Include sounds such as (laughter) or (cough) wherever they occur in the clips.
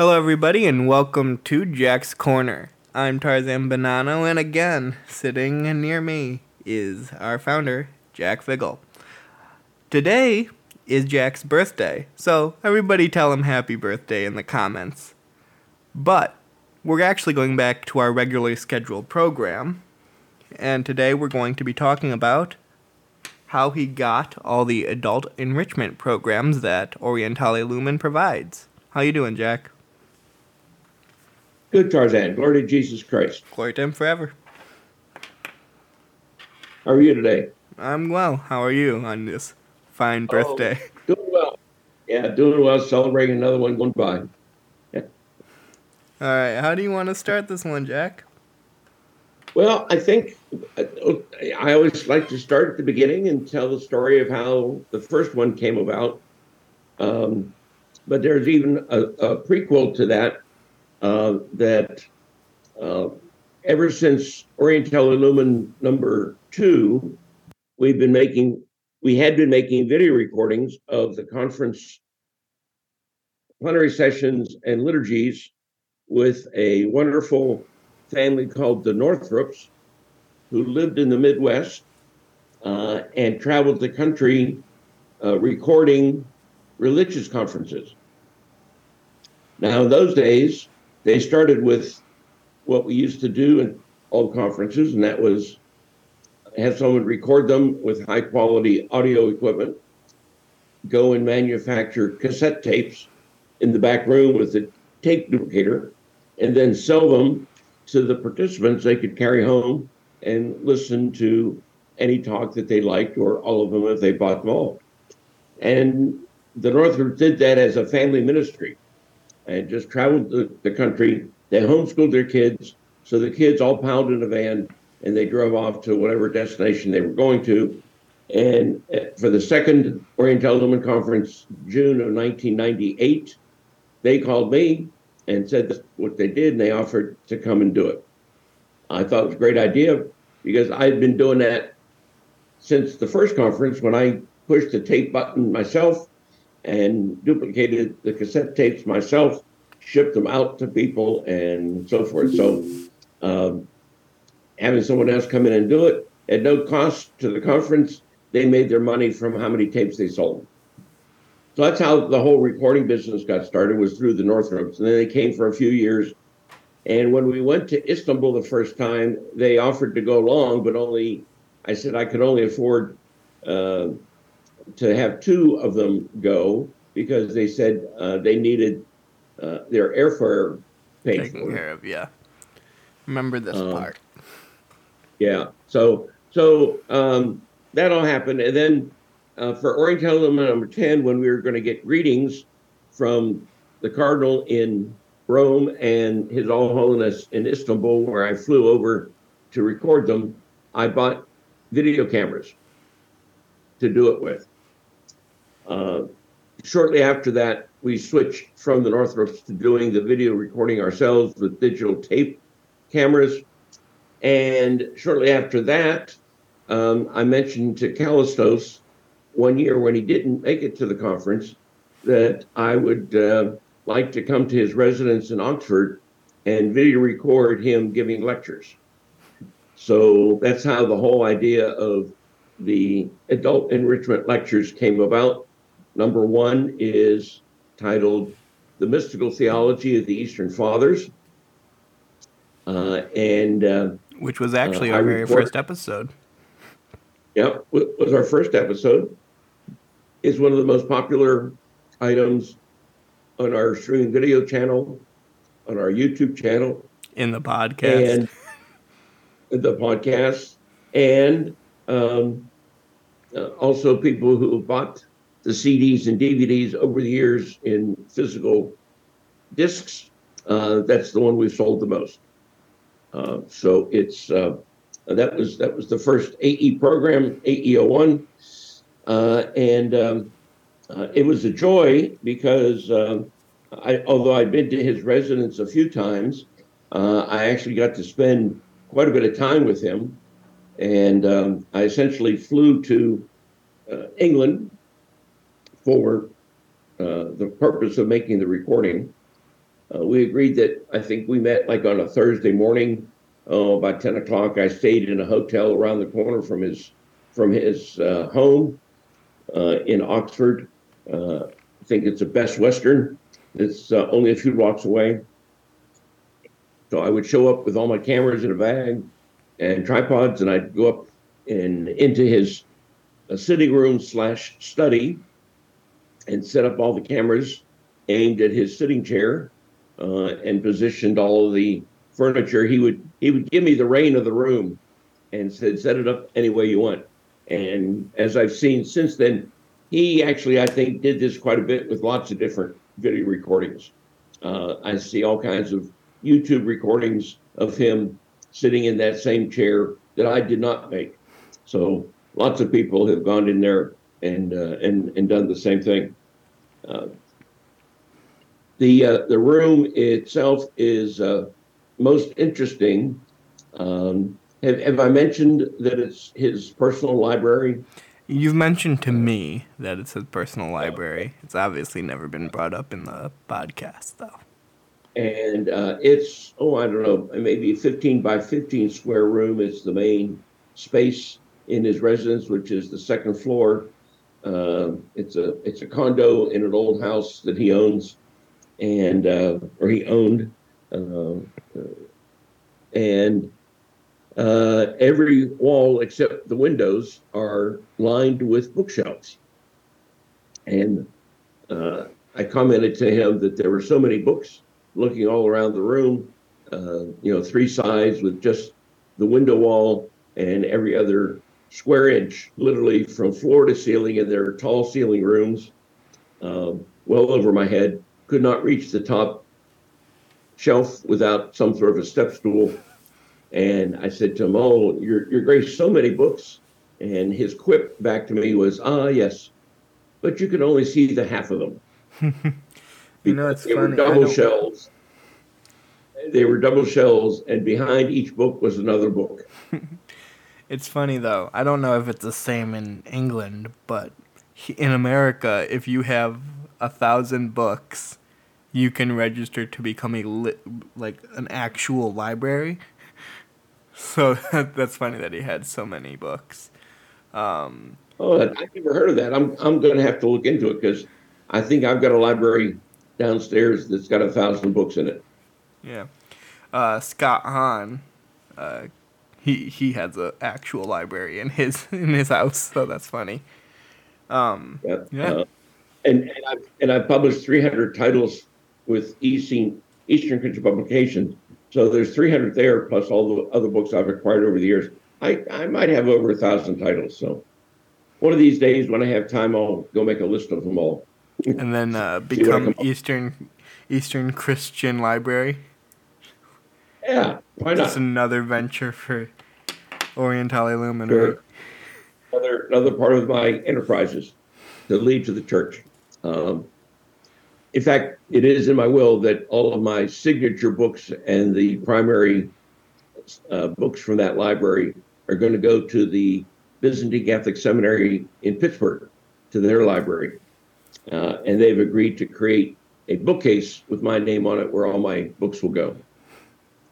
Hello, everybody, and welcome to Jack's Corner. I'm Tarzan Bonanno, and again, sitting near me is our founder, Jack Figel. Today is Jack's birthday, so everybody tell him happy birthday in the comments. But we're actually going back to our regularly scheduled program, and today we're going to be talking about how he got all the adult enrichment programs that Orientale Lumen provides. How you doing, Jack? Good, Tarzan. Glory to Jesus Christ. Glory to him forever. How are you today? I'm well. How are you on this fine birthday? Oh, doing well. Yeah, doing well. Celebrating another one going by. All right. How do you want to start this one, Jack? Well, I think I always like to start at the beginning and tell the story of how the first one came about. Um, but there's even a, a prequel to that uh, that uh, ever since Orientale Lumen number two, we've been making, we had been making video recordings of the conference plenary sessions and liturgies with a wonderful family called the Northrops, who lived in the Midwest uh, and traveled the country uh, recording religious conferences. Now, in those days, they started with what we used to do in all conferences, and that was have someone record them with high quality audio equipment, go and manufacture cassette tapes in the back room with a tape duplicator, and then sell them to the participants they could carry home and listen to any talk that they liked or all of them if they bought them all. And the Northrops did that as a family ministry and just traveled the, the country. They homeschooled their kids. So the kids all piled in a van and they drove off to whatever destination they were going to. And uh, for the second Orientale Lumen Conference, June of 1998, they called me and said what they did, and they offered to come and do it. I thought it was a great idea because I had been doing that since the first conference when I pushed the tape button myself and duplicated the cassette tapes myself, shipped them out to people, and so forth. So, um, having someone else come in and do it at no cost to the conference, they made their money from how many tapes they sold. So that's how the whole recording business got started was through the Northrops, and then they came for a few years. And when we went to Istanbul the first time, they offered to go along, but only I said I could only afford uh, to have two of them go because they said uh, they needed uh, their airfare paid Taken for. care of, yeah. Remember this Um, part. Yeah. So so um, that all happened, and then uh, for Oriental number ten, when we were going to get greetings from the cardinal in Rome and His All Holiness in Istanbul, where I flew over to record them, I bought video cameras to do it with. Uh, shortly after that, we switched from the Northrops to doing the video recording ourselves with digital tape cameras. And shortly after that, um, I mentioned to Kallistos one year when he didn't make it to the conference that I would uh, like to come to his residence in Oxford and video record him giving lectures. So that's how the whole idea of the adult enrichment lectures came about. Number one is titled The Mystical Theology of the Eastern Fathers. Uh, and uh, Which was actually uh, our very first episode. yeah, w- was our first episode. It's one of the most popular items on our streaming video channel, on our YouTube channel, In the podcast. and the podcast, and um, uh, also people who bought the CDs and DVDs over the years in physical discs. Uh, that's the one we've sold the most. Uh, so it's uh, that was that was the first AE program, AE01, uh, and um, uh, it was a joy because um, I, although I'd been to his residence a few times, uh, I actually got to spend quite a bit of time with him, and um, I essentially flew to uh, England for uh, the purpose of making the recording. Uh, we agreed that I think we met like on a Thursday morning, oh, about ten o'clock. I stayed in a hotel around the corner from his from his uh, home uh, in Oxford. Uh, I think it's a Best Western. It's uh, only a few blocks away. So I would show up with all my cameras in a bag and tripods, and I'd go up and into his uh, sitting room slash study and set up all the cameras aimed at his sitting chair uh, and positioned all of the furniture. He would he would give me the reign of the room and said, "Set it up any way you want." And as I've seen since then, he actually I think did this quite a bit with lots of different video recordings. Uh, I see all kinds of YouTube recordings of him sitting in that same chair that I did not make. So lots of people have gone in there and uh, and and done the same thing. The uh, the room itself is uh, most interesting. Um, have, have I mentioned that it's his personal library? You've mentioned to me that it's his personal library. It's obviously never been brought up in the podcast, though. And uh, it's, oh, I don't know, maybe 15 by 15 square room. It's the main space in his residence, which is the second floor. Uh, it's a it's a condo in an old house that he owns, and uh, or he owned, uh, and uh, every wall except the windows are lined with bookshelves. And I commented to him that there were so many books looking all around the room, you know, three sides with just the window wall and every other square inch, literally from floor to ceiling in their tall ceiling rooms, um, well over my head. Could not reach the top shelf without some sort of a step stool. And I said to him, "Oh, your your grace, so many books." And his quip back to me was, "Ah, yes, but you can only see the half of them." (laughs) you know, it's they funny. were double shelves. They were double shelves, and behind each book was another book. (laughs) it's funny though. I don't know if it's the same in England, but in America, if you have a thousand books, you can register to become a li- like an actual library. (laughs) So (laughs) that's funny that he had so many books. Um, oh, I've never heard of that. I'm I'm going to have to look into it because I think I've got a library downstairs that's got a thousand books in it. Yeah, uh, Scott Hahn, uh, he he has an actual library in his (laughs) in his house, so that's funny. Um, yeah, yeah. Uh, and and I've and I've published 300 titles with Eastern Eastern Christian Publications so there's 300 there, plus all the other books I've acquired over the years. I, I might have over a thousand titles. So one of these days, when I have time, I'll go make a list of them all. And then uh, (laughs) become Eastern Eastern Christian Library. Yeah, why not? Just another venture for Orientale Lumen. Sure. Another another part of my enterprises to lead to the church. Um, in fact, it is in my will that all of my signature books and the primary uh, books from that library are going to go to the Byzantine Catholic Seminary in Pittsburgh, to their library. Uh, and they've agreed to create a bookcase with my name on it where all my books will go.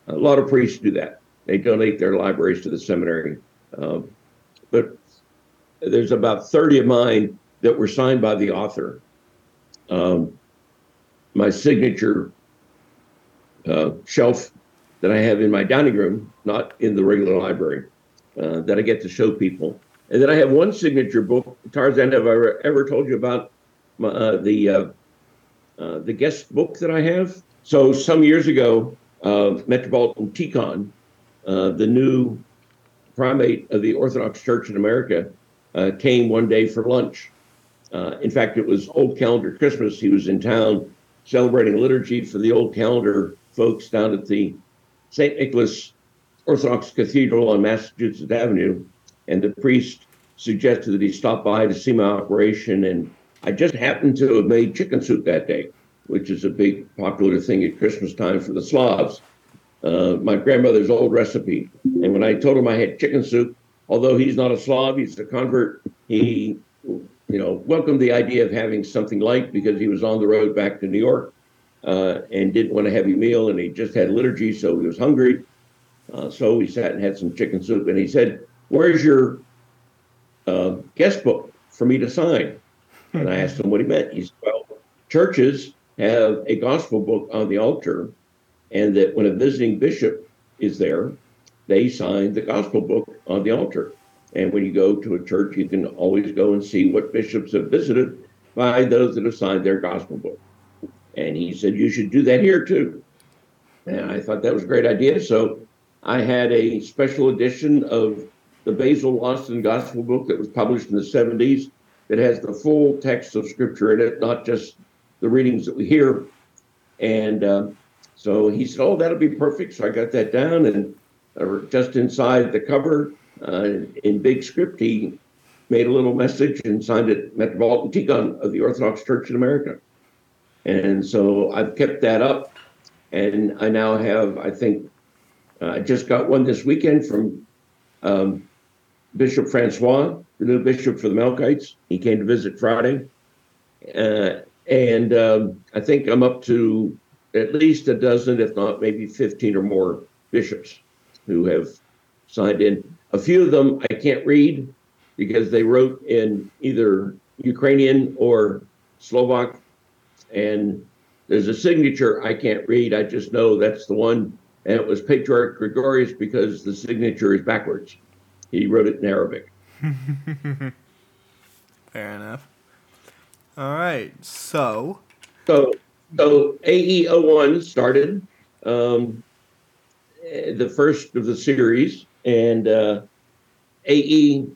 A lot of priests do that. They donate their libraries to the seminary. Um, but there's about 30 of mine that were signed by the author. Um, my signature uh, shelf that I have in my dining room, not in the regular library, uh, that I get to show people. And then I have one signature book. Tarzan, have I ever, told you about my, uh, the uh, uh, the guest book that I have? So some years ago, uh, Metropolitan Tikhon, the new primate of the Orthodox Church in America, uh, came one day for lunch. Uh, in fact, it was Old Calendar Christmas. He was in town celebrating liturgy for the old calendar folks down at the St. Nicholas Orthodox Cathedral on Massachusetts Avenue. And the priest suggested that he stop by to see my operation. And I just happened to have made chicken soup that day, which is a big popular thing at Christmas time for the Slavs. Uh, my grandmother's old recipe. And when I told him I had chicken soup, although he's not a Slav, he's a convert, he you know, welcomed the idea of having something light because he was on the road back to New York. uh, and didn't want a heavy meal, and he just had liturgy, so he was hungry. Uh, so we sat and had some chicken soup, and he said, "Where's your uh, guest book for me to sign?" And I asked him what he meant. He said, "Well, churches have a gospel book on the altar, and that when a visiting bishop is there, they sign the gospel book on the altar. And when you go to a church, you can always go and see what bishops have visited by those that have signed their gospel book." And he said, You should do that here too. And I thought that was a great idea. So I had a special edition of the Basil Lawson Gospel book that was published in the 70s that has the full text of scripture in it, not just the readings that we hear. And uh, so he said, Oh, that'll be perfect. So I got that down, and uh, just inside the cover, uh, in big script, he made a little message and signed it Metropolitan Tikhon of the Orthodox Church in America. And so I've kept that up. And I now have, I think, uh, I just got one this weekend from um, Bishop Francois, the new bishop for the Melkites. He came to visit Friday. Uh, and um, I think I'm up to at least a dozen, if not maybe 15 or more bishops who have signed in. A few of them I can't read because they wrote in either Ukrainian or Slovak and there's a signature I can't read. I just know that's the one. And it was Patriarch Gregorius because the signature is backwards. He wrote it in Arabic. (laughs) Fair enough. All right. So. So, so AE01 started um, the first of the series, and uh, AE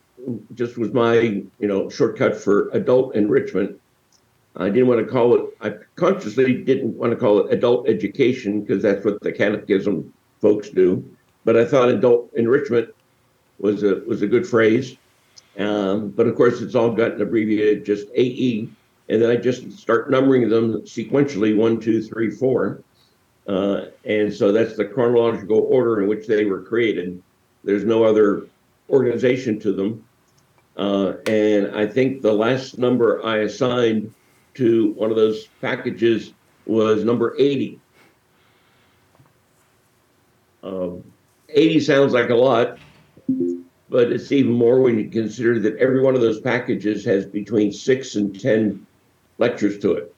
just was my you know shortcut for adult enrichment I didn't want to call it, I consciously didn't want to call it adult education because that's what the catechism folks do. But I thought adult enrichment was a was a good phrase. Um, but of course, it's all gotten abbreviated just AE. And then I just start numbering them sequentially one, two, three, four. Uh, and so that's the chronological order in which they were created. There's no other organization to them. Uh, and I think the last number I assigned to one of those packages was number 80. Um, 80 sounds like a lot, but it's even more when you consider that every one of those packages has between six and 10 lectures to it.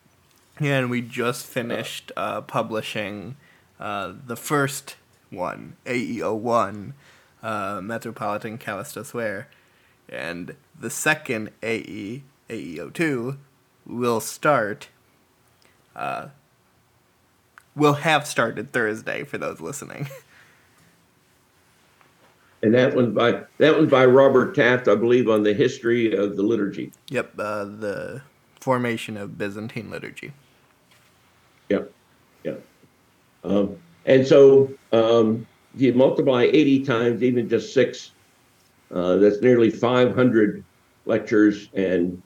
Yeah, and we just finished uh, publishing uh, the first one, AE01, uh, Metropolitan Kallistos Ware, and the second AE, AE02, will start. Uh, will have started Thursday for those listening. (laughs) And that one's by that one's by Robert Taft, I believe, on the history of the liturgy. Yep, uh, the formation of Byzantine liturgy. Yep, yep. Um, and so um, if you multiply 80 times, even just six, uh, that's nearly 500 lectures and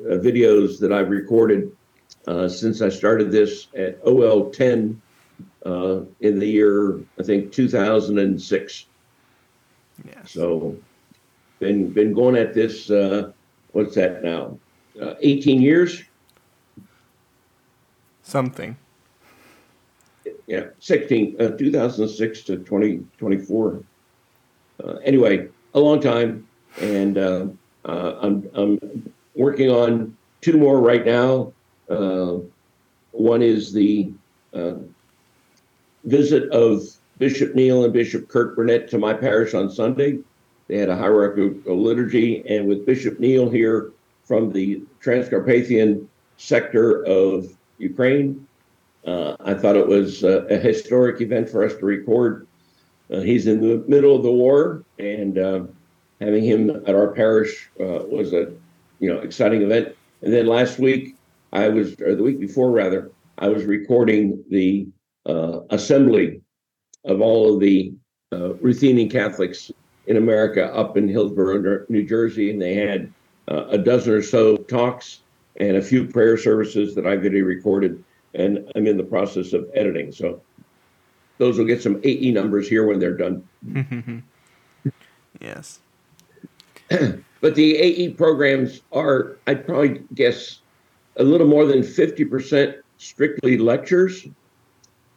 uh, videos that I've recorded uh, since I started this at OL 10 uh, in the year, I think, 2006. Yeah. So, been been going at this. Uh, what's that now? Uh, 18 years. Something. Yeah, 16, uh, 2006 to 2024. anyway, a long time, and I'm I'm working on two more right now. Uh, one is the uh, visit of Bishop Neal and Bishop Kurt Burnette to my parish on Sunday. They had a hierarchical liturgy, and with Bishop Neal here from the Transcarpathian sector of Ukraine, uh, I thought it was a, a, historic event for us to record. Uh, he's in the middle of the war, and uh, having him at our parish uh, was a you know, exciting event. And then last week, I was, or the week before rather, I was recording the uh, assembly of all of the uh, Ruthenian Catholics in America up in Hillsborough, New Jersey, and they had uh, a dozen or so talks and a few prayer services that I video recorded, and I'm in the process of editing. So those will get some AE numbers here when they're done. (laughs) yes. (clears throat) But the AE programs are, I'd probably guess, a little more than 50% strictly lectures.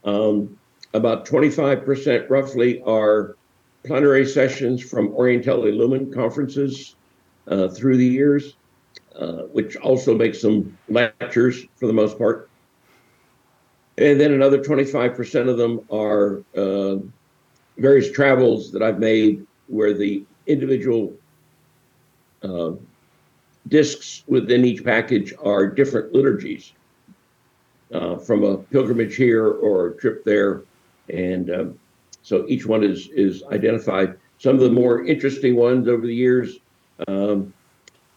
Um, about 25% roughly are plenary sessions from Orientale Lumen conferences uh, through the years, uh, which also makes them lectures for the most part. And then another 25% of them are uh, various travels that I've made where the individual uh, discs within each package are different liturgies uh, from a pilgrimage here or a trip there. And um, so each one is, is identified. Some of the more interesting ones over the years um,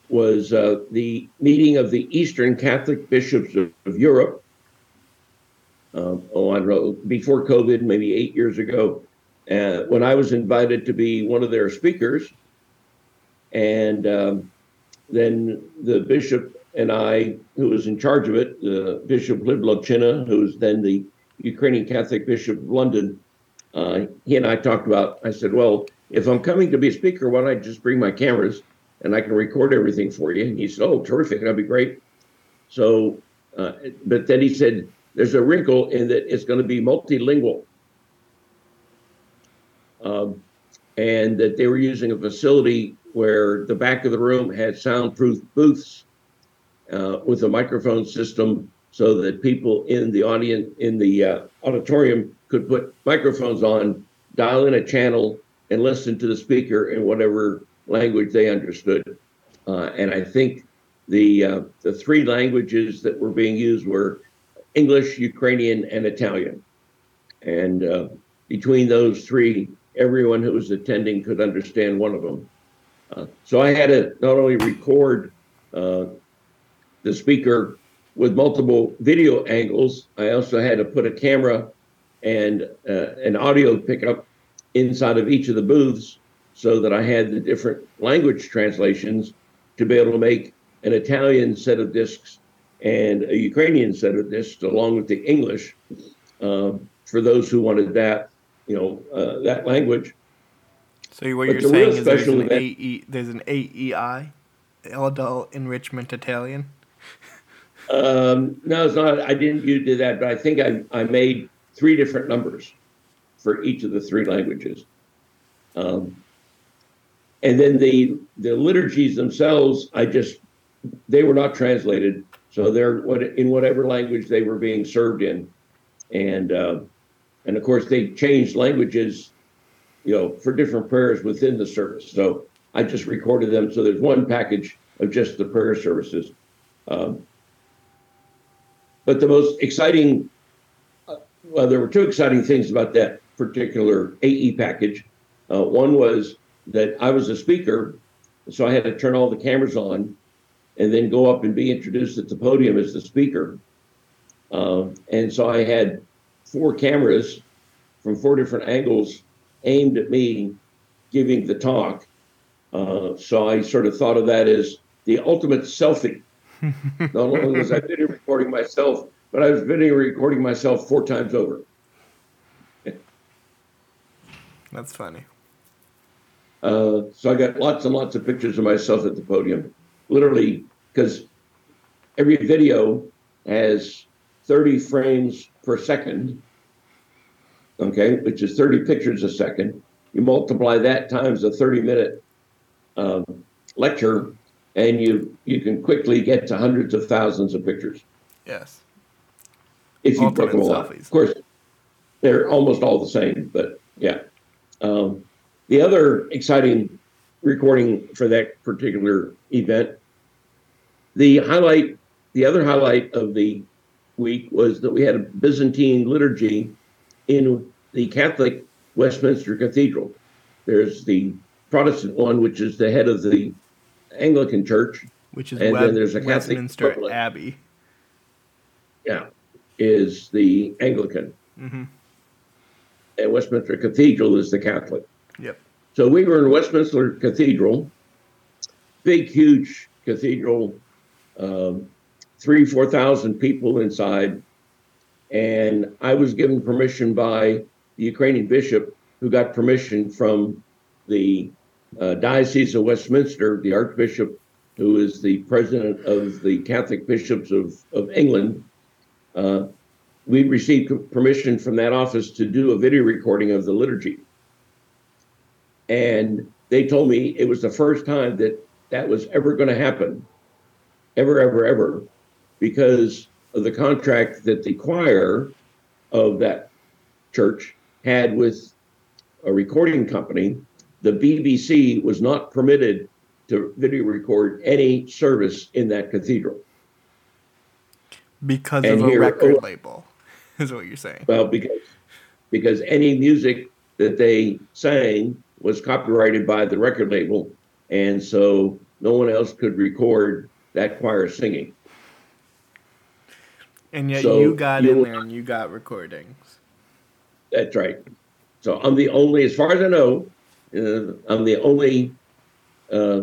was uh, the meeting of the Eastern Catholic bishops of, of Europe. Um, oh, I don't know, before COVID, maybe eight years ago, uh, when I was invited to be one of their speakers. And um, then the bishop and I, who was in charge of it, uh, Bishop Hlib Lonchyna, who was then the Ukrainian Catholic Bishop of London, uh, he and I talked about, I said, well, if I'm coming to be a speaker, why don't I just bring my cameras and I can record everything for you? And he said, oh, terrific, that'd be great. So, uh, but then he said, there's a wrinkle in that it's going to be multilingual. Um, and that they were using a facility where the back of the room had soundproof booths uh, with a microphone system so that people in the audience in the uh, auditorium could put microphones on, dial in a channel, and listen to the speaker in whatever language they understood. Uh, and I think the uh, the three languages that were being used were English, Ukrainian, and Italian. And uh, between those three, everyone who was attending could understand one of them. Uh, so I had to not only record uh, the speaker with multiple video angles, I also had to put a camera and uh, an audio pickup inside of each of the booths so that I had the different language translations to be able to make an Italian set of discs and a Ukrainian set of discs along with the English uh, for those who wanted that, you know, uh, that language. So what but you're saying is there's an, AE, there's an AEI, Adult Enrichment Italian? um, no, it's not. I didn't do that, but I think I, I made three different numbers for each of the three languages. Um, and then the the liturgies themselves, I just they were not translated, so they're what in whatever language they were being served in, and uh, and of course they changed languages, you know, for different prayers within the service. So I just recorded them. So there's one package of just the prayer services. Um, but the most exciting, uh, well, there were two exciting things about that particular AE package. Uh, one was that I was a speaker, so I had to turn all the cameras on and then go up and be introduced at the podium as the speaker. Uh, and so I had four cameras from four different angles aimed at me giving the talk. Uh, so I sort of thought of that as the ultimate selfie. (laughs) Not only was I video recording myself, but I was video recording myself four times over. That's funny. Uh, so I got lots and lots of pictures of myself at the podium, literally, because every video has 30 frames per second, okay, which is 30 pictures a second. You multiply that times a 30 minute um, lecture, and you you can quickly get to hundreds of thousands of pictures. Yes. If you Ultimate took them all, of course, they're almost all the same, but yeah. Um, the other exciting recording for that particular event, the highlight, the other highlight of the week was that we had a Byzantine liturgy in the Catholic Westminster Cathedral. There's the Protestant one, which is the head of the Anglican Church, which is and Web- then there's a Catholic Westminster Abbey. Yeah, is the Anglican. Mm-hmm. And Westminster Cathedral is the Catholic. Yep. So we were in Westminster Cathedral, big, huge cathedral, um, three, 4,000 people inside. And I was given permission by the Ukrainian bishop who got permission from the uh, Diocese of Westminster, the Archbishop, who is the president of the Catholic Bishops of, of England. uh, we received permission from that office to do a video recording of the liturgy. And they told me it was the first time that that was ever going to happen, ever, ever, ever, because of the contract that the choir of that church had with a recording company. The BBC was not permitted to video record any service in that cathedral because and of a record label, (laughs) is what you're saying. Well, because because any music that they sang was copyrighted by the record label, and so no one else could record that choir singing. And yet so you got you, in there and you got recordings. That's right. So I'm the only, as far as I know, uh, I'm the only uh,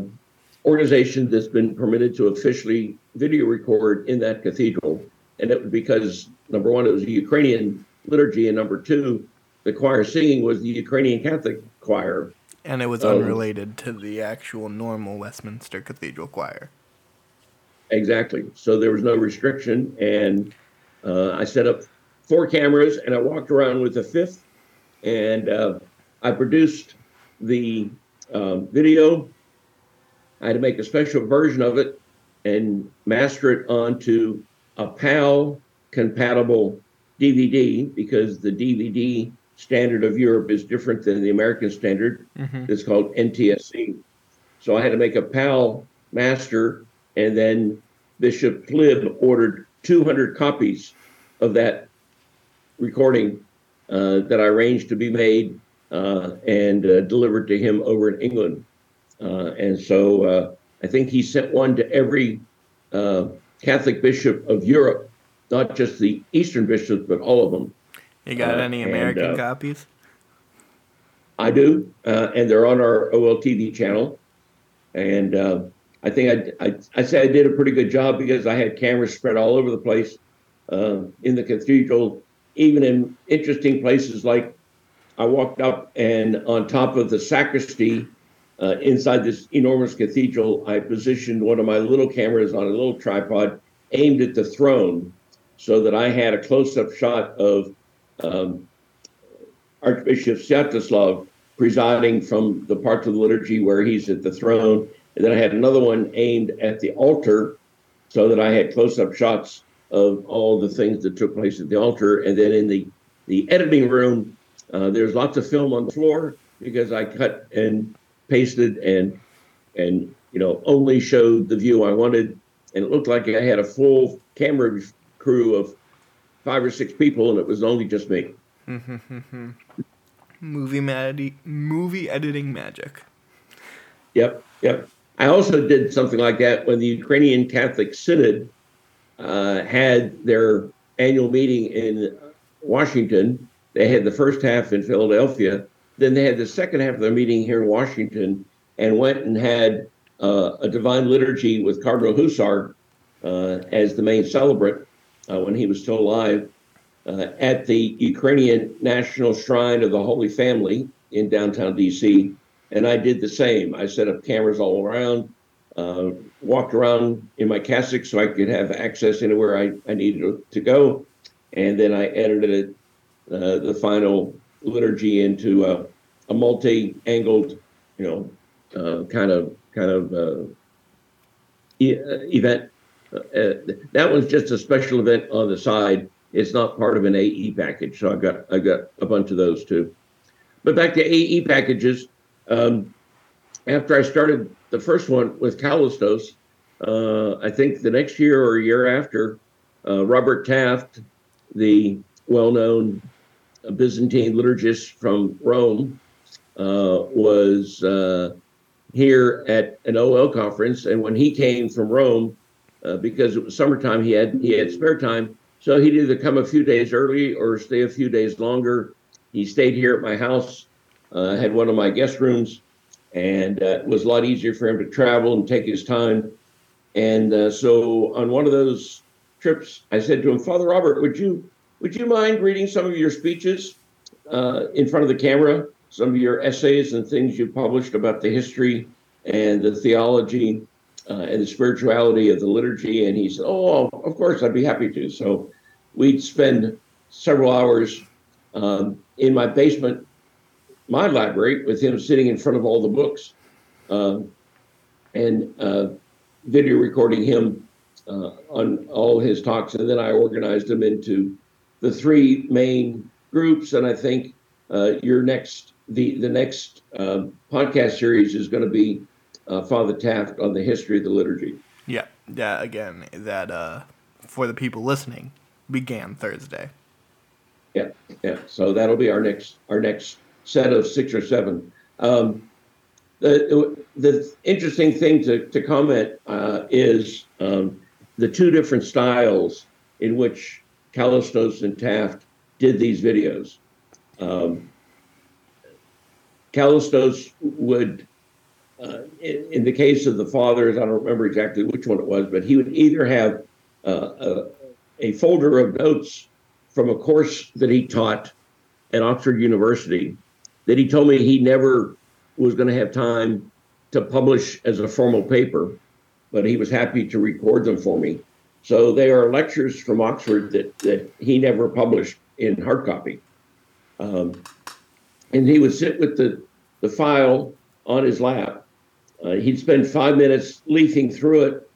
organization that's been permitted to officially video record in that cathedral. And it was because, number one, it was a Ukrainian liturgy, and number two, the choir singing was the Ukrainian Catholic choir. And it was um, unrelated to the actual normal Westminster Cathedral choir. Exactly. So there was no restriction. And uh, I set up four cameras and I walked around with a fifth. And uh, I produced the uh, video. I had to make a special version of it and master it onto a PAL compatible DVD because the DVD standard of Europe is different than the American standard. Mm-hmm. It's called NTSC. So I had to make a PAL master, and then Bishop Hlib ordered 200 copies of that recording uh, that I arranged to be made uh, and uh, delivered to him over in England. Uh, and so uh, I think he sent one to every uh, Catholic bishop of Europe, not just the Eastern bishops, but all of them. You got uh, any American and, copies? I do, uh, and they're on our OLTV channel. And I think I, I, I say I did a pretty good job because I had cameras spread all over the place uh, in the cathedral, even in interesting places like I walked up and on top of the sacristy uh, inside this enormous cathedral, I positioned one of my little cameras on a little tripod aimed at the throne so that I had a close up shot of um, Archbishop Sviatoslav presiding from the part of the liturgy where he's at the throne. And then I had another one aimed at the altar so that I had close up shots of all the things that took place at the altar. And then in the, the editing room, uh, there's lots of film on the floor because I cut and pasted and and you know only showed the view I wanted, and it looked like I had a full camera crew of five or six people, and it was only just me. (laughs) movie mad- movie editing magic. Yep, yep. I also did something like that when the Ukrainian Catholic Synod uh, had their annual meeting in Washington. They had the first half in Philadelphia. Then they had the second half of their meeting here in Washington and went and had uh, a divine liturgy with Cardinal Husar uh, as the main celebrant uh, when he was still alive uh, at the Ukrainian National Shrine of the Holy Family in downtown DC. And I did the same. I set up cameras all around uh, walked around in my cassock so I could have access anywhere I, I needed to, go. And then I edited uh, the final liturgy into a, a multi-angled, you know, uh, kind of kind of uh, e- uh, event. Uh, that was just a special event on the side. It's not part of an AE package, so I got I got a bunch of those too. But back to AE packages. Um, after I started the first one with Kallistos, uh, I think the next year or year after, uh, Robert Taft, the well-known Byzantine liturgist from Rome, uh, was uh, here at an OL conference, and when he came from Rome, uh, because it was summertime, he had he had spare time, so he'd either come a few days early or stay a few days longer. He stayed here at my house, uh, had one of my guest rooms and uh, it was a lot easier for him to travel and take his time. And uh, so on one of those trips, I said to him, Father Robert, would you would you mind reading some of your speeches uh, in front of the camera, some of your essays and things you published about the history and the theology uh, and the spirituality of the liturgy? And he said, Oh, of course, I'd be happy to. So we'd spend several hours um, in my basement, my library, with him sitting in front of all the books um, and uh, video recording him uh, on all his talks. And then I organized them into the three main groups. And I think uh, your next, the, the next um, podcast series is going to be uh, Father Taft on the history of the liturgy. Yeah, yeah. Again, that uh, for the people listening began Thursday. Yeah, yeah. So that'll be our next our next set of six or seven. Um, the the interesting thing to to comment uh, is um, the two different styles in which Kallistos and Taft did these videos. Um, would, uh, in, in, the case of the fathers, I don't remember exactly which one it was, but he would either have uh, a, a folder of notes from a course that he taught at Oxford University that he told me he never was going to have time to publish as a formal paper, but he was happy to record them for me. So they are lectures from Oxford that, that he never published in hard copy. Um, and he would sit with the, the file on his lap. Uh, he'd spend five minutes leafing through it,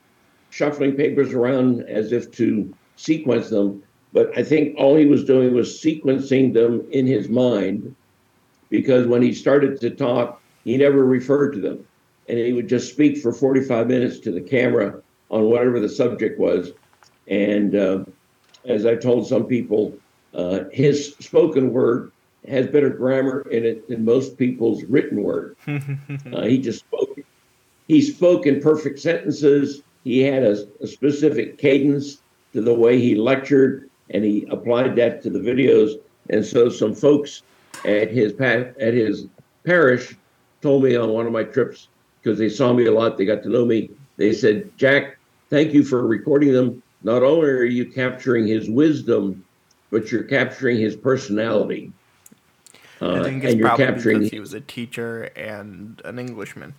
shuffling papers around as if to sequence them. But I think all he was doing was sequencing them in his mind because when he started to talk, he never referred to them. And he would just speak for 45 minutes to the camera on whatever the subject was. And uh, as I told some people, uh, his spoken word has better grammar in it than most people's written word. (laughs) uh, he just spoke. He spoke in perfect sentences. He had a, a specific cadence to the way he lectured, and he applied that to the videos. And so some folks at his at his parish told me on one of my trips because they saw me a lot, they got to know me. They said, "Jack, thank you for recording them. Not only are you capturing his wisdom, but you're capturing his personality." Uh, I think it's and you're capturing because he was a teacher and an Englishman.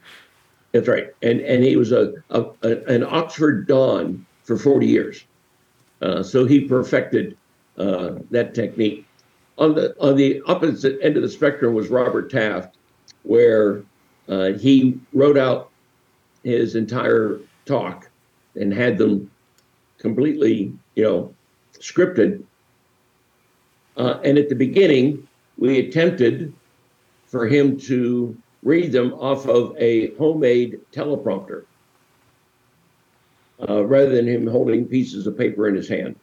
(laughs) That's right, and and he was a, a, a an Oxford Don for 40 years. Uh, so he perfected uh, that technique. On the on the opposite end of the spectrum was Robert Taft, where uh, he wrote out his entire talk and had them completely, you know, scripted. Uh, and at the beginning, we attempted for him to read them off of a homemade teleprompter uh, rather than him holding pieces of paper in his hand.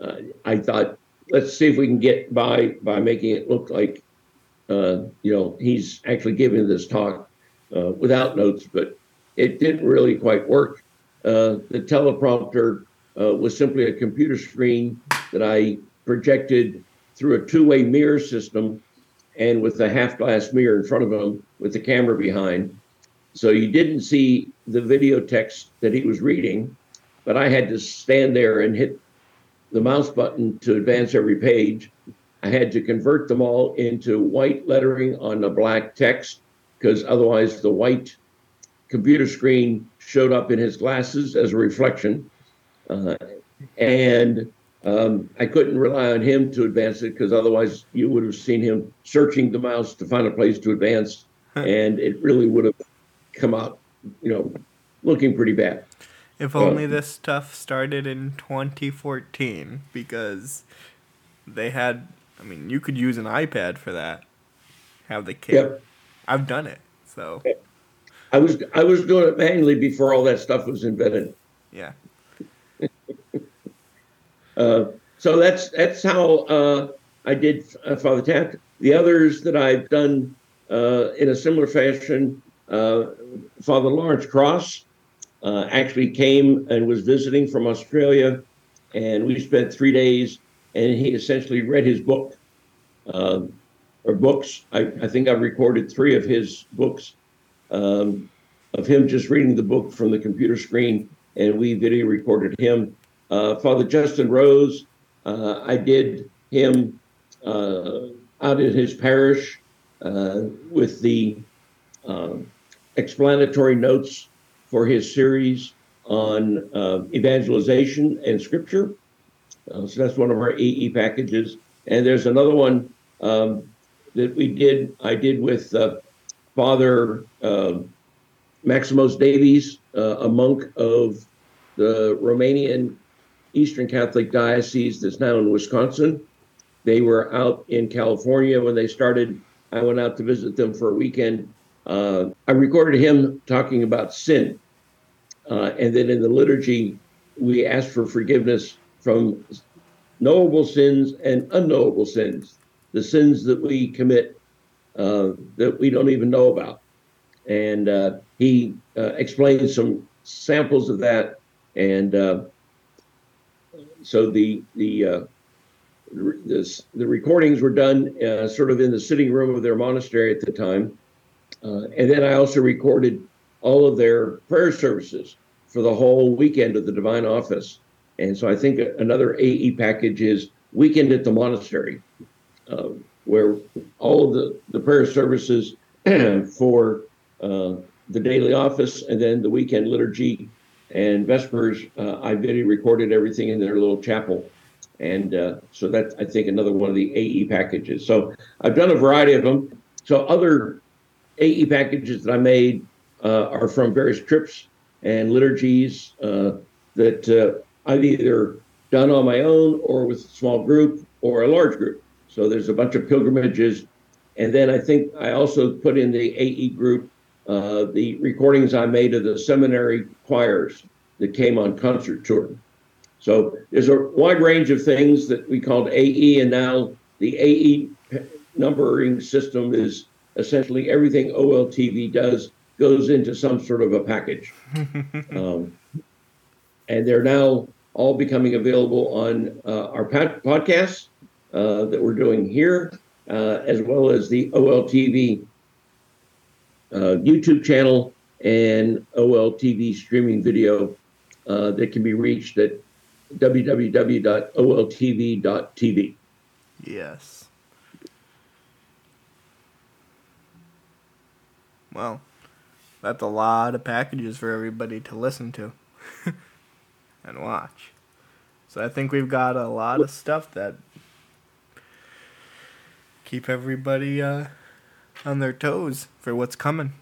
Uh, I thought, let's see if we can get by by making it look like, uh, you know, he's actually giving this talk uh, without notes, but it didn't really quite work. Uh, the teleprompter uh, was simply a computer screen that I projected through a two-way mirror system and with a half-glass mirror in front of him with the camera behind so you didn't see the video text that he was reading, but I had to stand there and hit the mouse button to advance every page. I had to convert them all into white lettering on the black text because otherwise the white computer screen showed up in his glasses as a reflection. Uh, and um, I couldn't rely on him to advance it because otherwise you would have seen him searching the mouse to find a place to advance. and it really would have come out, you know, looking pretty bad. If only uh, this stuff started in 2014 because they had, I mean, you could use an iPad for that. Have the kit. Yep. I've done it. So I was I was doing it manually before all that stuff was invented. Yeah. (laughs) uh, so that's that's how uh, I did uh, Father Taft. The others that I've done uh, in a similar fashion uh, Father Lawrence Cross uh, actually came and was visiting from Australia, and we spent three days, and he essentially read his book, uh, or books. I, I, think I've recorded three of his books, um, of him just reading the book from the computer screen, and we video recorded him. Uh, Father Justin Rose, uh, I did him uh, out at his parish with the um, explanatory notes for his series on uh, evangelization and scripture. Uh, so that's one of our AE packages. And there's another one um, that we did, I did with uh, Father uh, Maximos Davies, uh, a monk of the Romanian Eastern Catholic Diocese that's now in Wisconsin. They were out in California when they started. I went out to visit them for a weekend. Uh, I recorded him talking about sin. Uh, and then in the liturgy, we asked for forgiveness from knowable sins and unknowable sins, the sins that we commit uh, that we don't even know about. And uh, he uh, explained some samples of that. And uh, so the the uh, this, the recordings were done sort of in the sitting room of their monastery at the time. and then I also recorded all of their prayer services for the whole weekend of the Divine Office. And so I think another AE package is Weekend at the Monastery, uh, where all of the, the prayer services (clears throat) for uh, the daily office and then the weekend liturgy and Vespers, uh, I video recorded everything in their little chapel. And uh, so that's, I think, another one of the AE packages. So I've done a variety of them. So other AE packages that I made uh, are from various trips and liturgies uh, that uh, I've either done on my own or with a small group or a large group. So there's a bunch of pilgrimages. And then I think I also put in the AE group uh, the recordings I made of the seminary choirs that came on concert tour. So there's a wide range of things that we called AE, and now the AE numbering system is essentially everything OLTV does goes into some sort of a package. (laughs) um, and they're now all becoming available on uh, our podcasts uh, that we're doing here, uh, as well as the OLTV uh, YouTube channel and OLTV streaming video uh, that can be reached at www.oltv.tv. Yes. Well, that's a lot of packages for everybody to listen to (laughs) and watch. So I think we've got a lot of stuff that keep everybody uh, on their toes for what's coming.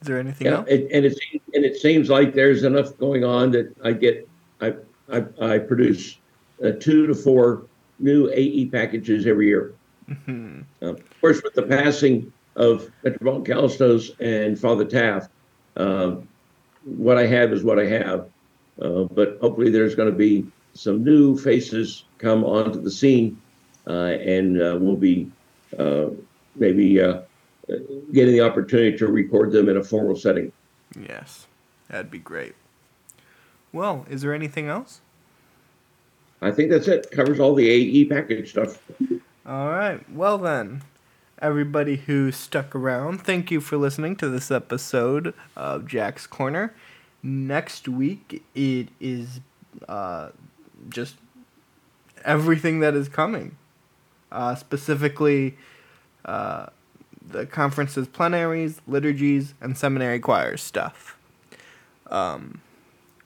Is there anything yeah, else? It, and it and it seems like there's enough going on that I get I I, I produce uh, two to four new AE packages every year. Mm-hmm. Uh, of course, with the passing of Metropolitan Kallistos and Father Taft, uh, what I have is what I have. Uh, but hopefully, there's going to be some new faces come onto the scene, uh, and uh, we'll be uh, maybe getting the opportunity to record them in a formal setting. Yes, that'd be great. Well, is there anything else? I think that's it. Covers all the AE package stuff. All right. Well then, everybody who stuck around, thank you for listening to this episode of Jack's Corner. Next week, it is uh, just everything that is coming. Uh, specifically, uh, the conference's plenaries, liturgies, and seminary choirs stuff. Um,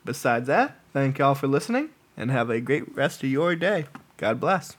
besides that, thank y'all for listening and have a great rest of your day. God bless.